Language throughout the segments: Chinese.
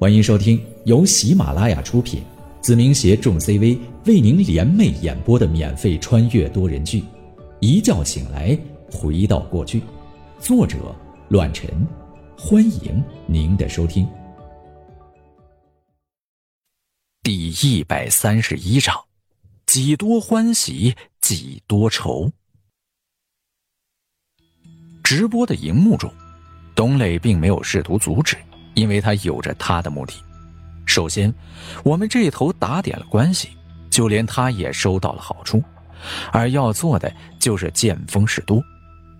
欢迎收听由喜马拉雅出品，子明携众 CV 为您联袂演播的免费穿越多人剧《一觉醒来回到过去》，作者：乱臣。欢迎您的收听。第一百三十一章：几多欢喜几多愁。直播的荧幕中，董磊并没有试图阻止。因为他有着他的目的。首先，我们这头打点了关系，就连他也收到了好处，而要做的就是见风使舵。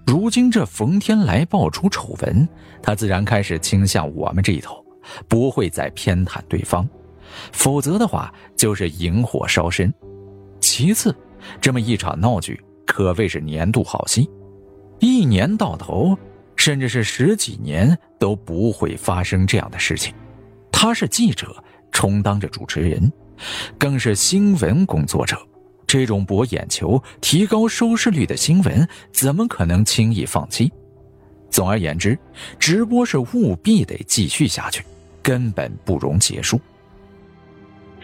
如今这冯天来爆出丑闻，他自然开始倾向我们这一头，不会再偏袒对方。否则的话，就是引火烧身。其次，这么一场闹剧可谓是年度好戏，一年到头。甚至是十几年都不会发生这样的事情。他是记者，充当着主持人，更是新闻工作者。这种博眼球、提高收视率的新闻，怎么可能轻易放弃？总而言之，直播是务必得继续下去，根本不容结束。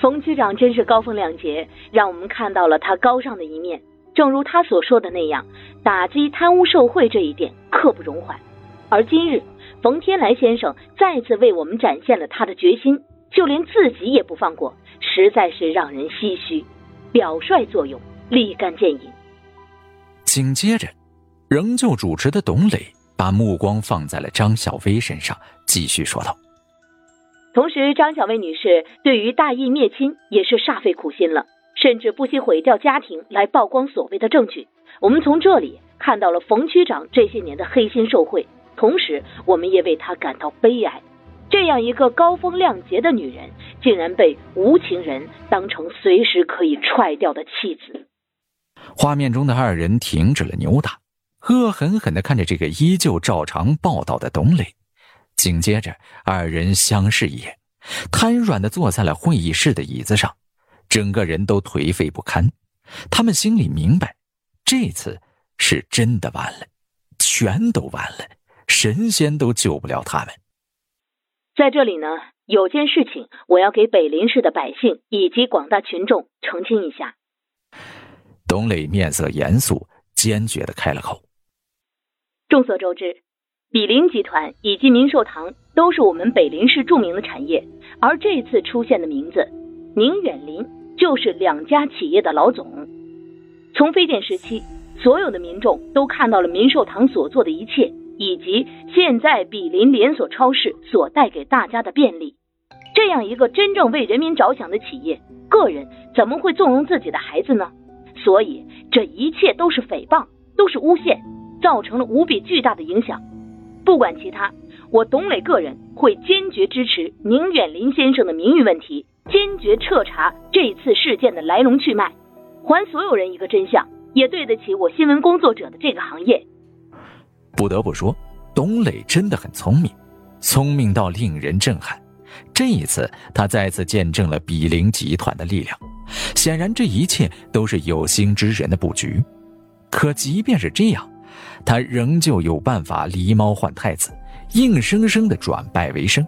冯局长真是高风亮节，让我们看到了他高尚的一面。正如他所说的那样，打击贪污受贿这一点刻不容缓。而今日，冯天来先生再次为我们展现了他的决心，就连自己也不放过，实在是让人唏嘘。表率作用，立竿见影。紧接着，仍旧主持的董磊把目光放在了张小薇身上，继续说道：“同时，张小薇女士对于大义灭亲也是煞费苦心了。”甚至不惜毁掉家庭来曝光所谓的证据。我们从这里看到了冯区长这些年的黑心受贿，同时我们也为他感到悲哀。这样一个高风亮节的女人，竟然被无情人当成随时可以踹掉的弃子。画面中的二人停止了扭打，恶狠狠地看着这个依旧照常报道的董磊。紧接着，二人相视一眼，瘫软地坐在了会议室的椅子上。整个人都颓废不堪，他们心里明白，这次是真的完了，全都完了，神仙都救不了他们。在这里呢，有件事情我要给北林市的百姓以及广大群众澄清一下。董磊面色严肃，坚决的开了口。众所周知，比林集团以及明寿堂都是我们北林市著名的产业，而这次出现的名字。宁远林就是两家企业的老总。从非典时期，所有的民众都看到了民寿堂所做的一切，以及现在比邻连锁超市所带给大家的便利。这样一个真正为人民着想的企业，个人怎么会纵容自己的孩子呢？所以这一切都是诽谤，都是诬陷，造成了无比巨大的影响。不管其他，我董磊个人会坚决支持宁远林先生的名誉问题。坚决彻查这次事件的来龙去脉，还所有人一个真相，也对得起我新闻工作者的这个行业。不得不说，董磊真的很聪明，聪明到令人震撼。这一次，他再次见证了比邻集团的力量。显然，这一切都是有心之人的布局。可即便是这样，他仍旧有办法狸猫换太子，硬生生的转败为胜。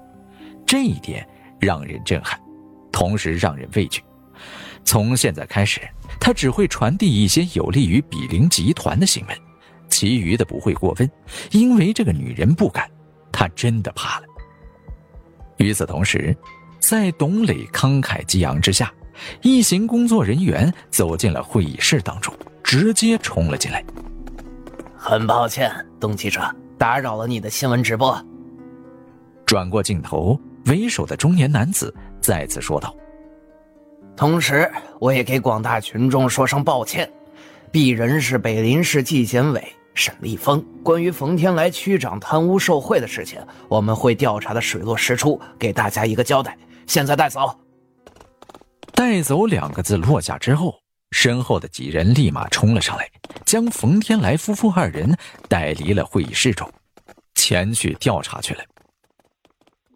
这一点让人震撼。同时让人畏惧。从现在开始，他只会传递一些有利于比邻集团的新闻，其余的不会过问，因为这个女人不敢，她真的怕了。与此同时，在董磊慷慨激昂之下，一行工作人员走进了会议室当中，直接冲了进来。很抱歉，董记者，打扰了你的新闻直播。转过镜头，为首的中年男子。再次说道。同时，我也给广大群众说声抱歉。鄙人是北林市纪检委沈立峰，关于冯天来区长贪污受贿的事情，我们会调查的水落石出，给大家一个交代。现在带走。带走两个字落下之后，身后的几人立马冲了上来，将冯天来夫妇二人带离了会议室中，前去调查去了。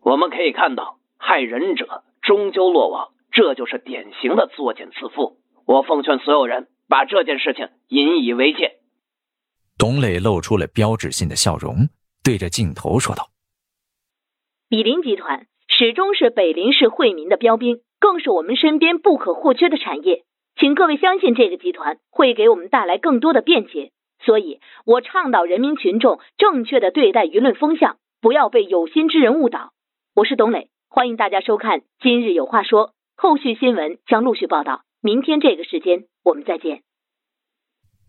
我们可以看到，害人者。终究落网，这就是典型的作茧自缚。我奉劝所有人把这件事情引以为戒。董磊露出了标志性的笑容，对着镜头说道：“比林集团始终是北林市惠民的标兵，更是我们身边不可或缺的产业。请各位相信，这个集团会给我们带来更多的便捷。所以，我倡导人民群众正确的对待舆论风向，不要被有心之人误导。我是董磊，欢迎大家收看《今日有话说》，后续新闻将陆续报道。明天这个时间，我们再见。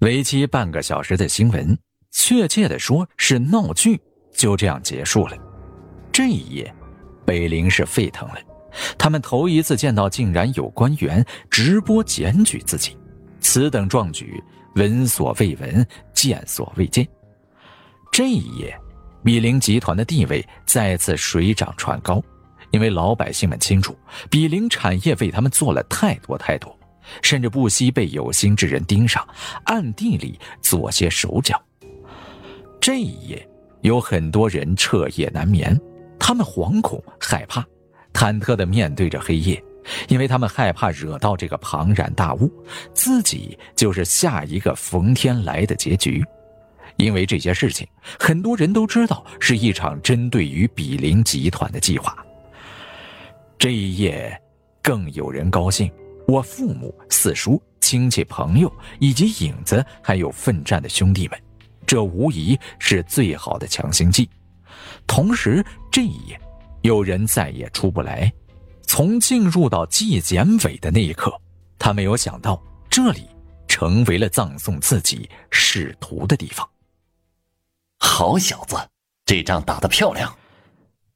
为期半个小时的新闻，确切的说是闹剧，就这样结束了。这一夜，北陵是沸腾了。他们头一次见到，竟然有官员直播检举自己，此等壮举，闻所未闻，见所未见。这一夜，比林集团的地位再次水涨船高，因为老百姓们清楚，比邻产业为他们做了太多太多，甚至不惜被有心之人盯上，暗地里做些手脚。这一夜，有很多人彻夜难眠，他们惶恐害怕。忐忑地面对着黑夜，因为他们害怕惹到这个庞然大物，自己就是下一个冯天来的结局。因为这些事情，很多人都知道是一场针对于比邻集团的计划。这一夜，更有人高兴：我父母、四叔、亲戚、朋友，以及影子，还有奋战的兄弟们，这无疑是最好的强心剂。同时，这一夜。有人再也出不来。从进入到纪检委的那一刻，他没有想到这里成为了葬送自己仕途的地方。好小子，这仗打得漂亮！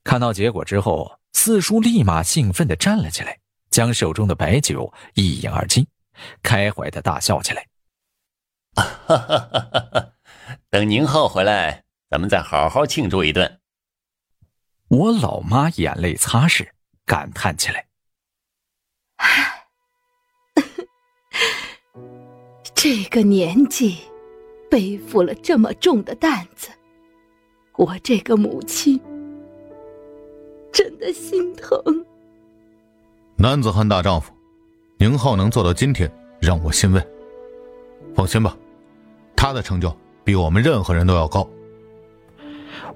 看到结果之后，四叔立马兴奋地站了起来，将手中的白酒一饮而尽，开怀的大笑起来。哈哈哈哈哈！等宁浩回来，咱们再好好庆祝一顿。我老妈眼泪擦拭，感叹起来：“ 这个年纪，背负了这么重的担子，我这个母亲真的心疼。男子汉大丈夫，宁浩能做到今天，让我欣慰。放心吧，他的成就比我们任何人都要高。”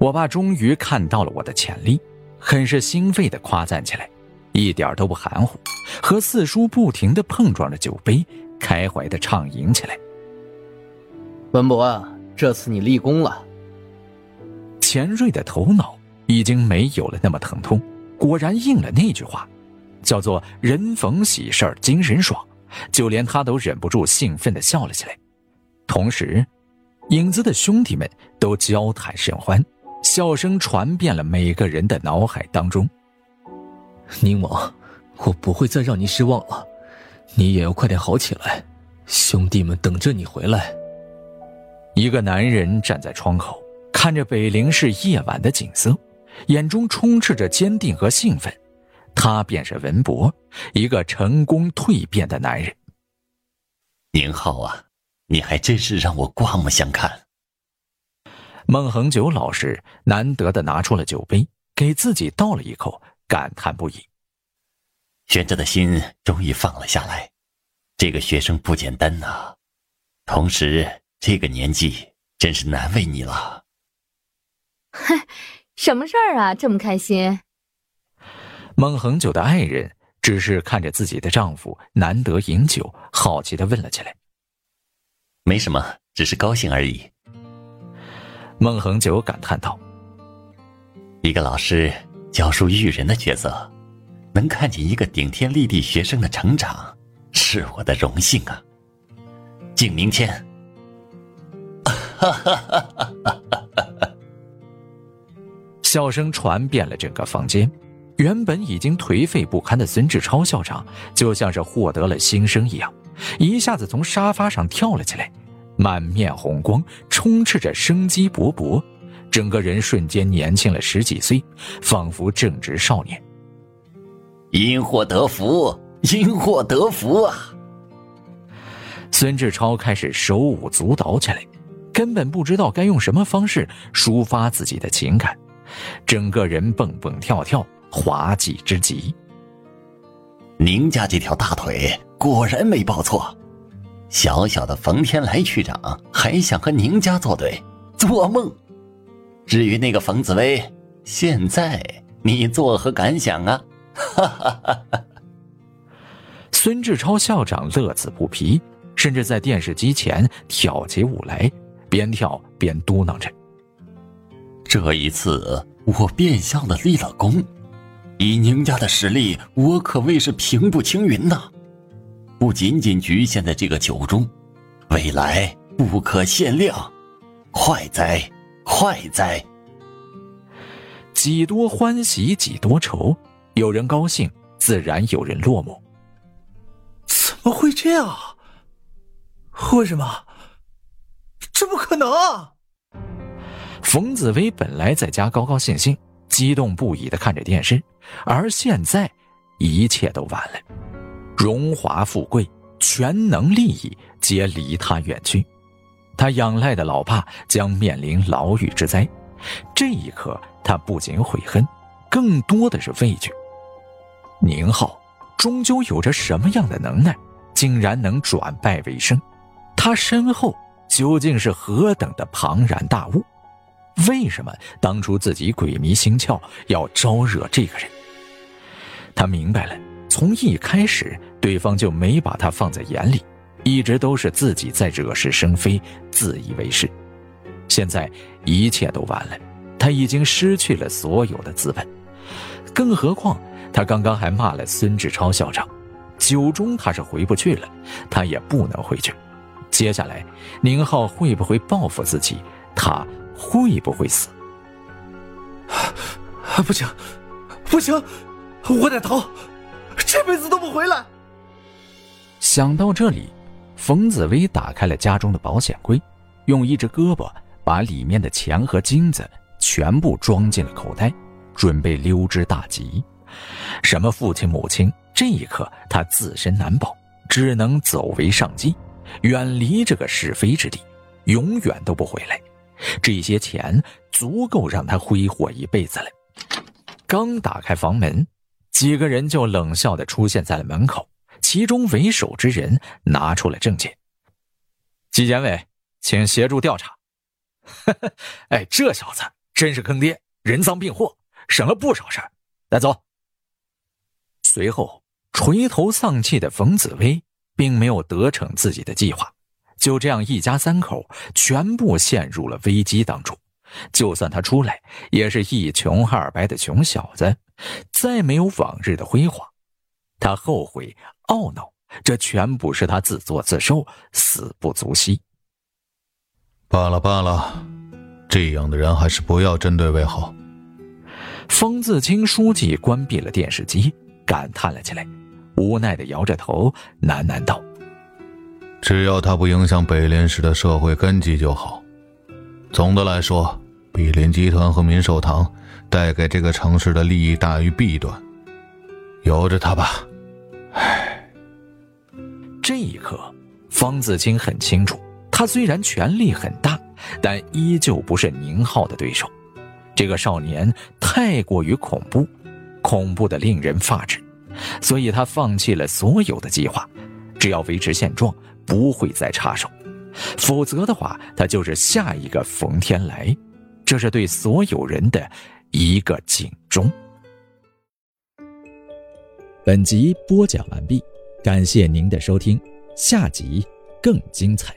我爸终于看到了我的潜力，很是欣慰的夸赞起来，一点都不含糊，和四叔不停的碰撞着酒杯，开怀的畅饮起来。文博，这次你立功了。钱瑞的头脑已经没有了那么疼痛，果然应了那句话，叫做“人逢喜事精神爽”，就连他都忍不住兴奋的笑了起来。同时，影子的兄弟们都交谈甚欢。笑声传遍了每个人的脑海当中。宁王，我不会再让你失望了，你也要快点好起来，兄弟们等着你回来。一个男人站在窗口，看着北陵市夜晚的景色，眼中充斥着坚定和兴奋。他便是文博，一个成功蜕变的男人。宁浩啊，你还真是让我刮目相看。孟恒久老师难得的拿出了酒杯，给自己倒了一口，感叹不已。悬着的心终于放了下来，这个学生不简单呐，同时这个年纪真是难为你了。嗨，什么事儿啊？这么开心？孟恒久的爱人只是看着自己的丈夫难得饮酒，好奇的问了起来：“没什么，只是高兴而已。”孟恒久感叹道：“一个老师教书育人的角色，能看见一个顶天立地学生的成长，是我的荣幸啊！”敬明谦。哈哈哈哈哈哈！笑声传遍了整个房间，原本已经颓废不堪的孙志超校长，就像是获得了新生一样，一下子从沙发上跳了起来。满面红光，充斥着生机勃勃，整个人瞬间年轻了十几岁，仿佛正值少年。因祸得福，因祸得福啊！孙志超开始手舞足蹈起来，根本不知道该用什么方式抒发自己的情感，整个人蹦蹦跳跳，滑稽之极。宁家这条大腿果然没报错。小小的冯天来区长还想和宁家作对，做梦！至于那个冯紫薇，现在你作何感想啊？哈哈哈哈！孙志超校长乐此不疲，甚至在电视机前跳起舞来，边跳边嘟囔着：“这一次我变相的立了功，以宁家的实力，我可谓是平步青云呐！不仅仅局限在这个酒中，未来不可限量，快哉，快哉！”几多欢喜几多愁，有人高兴，自然有人落寞。怎么会这样？为什么？这不可能啊！冯紫薇本来在家高高兴兴、激动不已的看着电视，而现在一切都晚了，荣华富贵、全能利益皆离他远去，他仰赖的老爸将面临牢狱之灾。这一刻，他不仅悔恨，更多的是畏惧。宁浩终究有着什么样的能耐，竟然能转败为胜？他身后究竟是何等的庞然大物？为什么当初自己鬼迷心窍要招惹这个人？他明白了，从一开始，对方就没把他放在眼里，一直都是自己在惹是生非，自以为是。现在一切都完了，他已经失去了所有的资本，更何况他刚刚还骂了孙志超校长，酒中他是回不去了，他也不能回去。接下来，宁浩会不会报复自己？他会不会死？啊不行，不行，我得逃，这辈子都不回来。想到这里，冯紫薇打开了家中的保险柜，用一只胳膊。把里面的钱和金子全部装进了口袋，准备溜之大吉。什么父亲母亲，这一刻他自身难保，只能走为上计，远离这个是非之地，永远都不回来。这些钱足够让他挥霍一辈子了。刚打开房门，几个人就冷笑的出现在了门口。其中为首之人拿出了证件：“纪检委，请协助调查。”哎，这小子真是坑爹，人赃并获，省了不少事儿。带走。随后，垂头丧气的冯紫薇并没有得逞自己的计划，就这样一家三口全部陷入了危机当中。就算他出来，也是一穷二白的穷小子，再没有往日的辉煌。他后悔懊恼，这全部是他自作自受，死不足惜。罢了罢了，这样的人还是不要针对为好。方自清书记关闭了电视机，感叹了起来，无奈的摇着头，喃喃道：“只要他不影响北林市的社会根基就好。总的来说，比林集团和民寿堂带给这个城市的利益大于弊端，由着他吧。”唉，这一刻，方自清很清楚。他虽然权力很大，但依旧不是宁浩的对手。这个少年太过于恐怖，恐怖的令人发指，所以他放弃了所有的计划。只要维持现状，不会再插手；否则的话，他就是下一个冯天来。这是对所有人的一个警钟。本集播讲完毕，感谢您的收听，下集更精彩。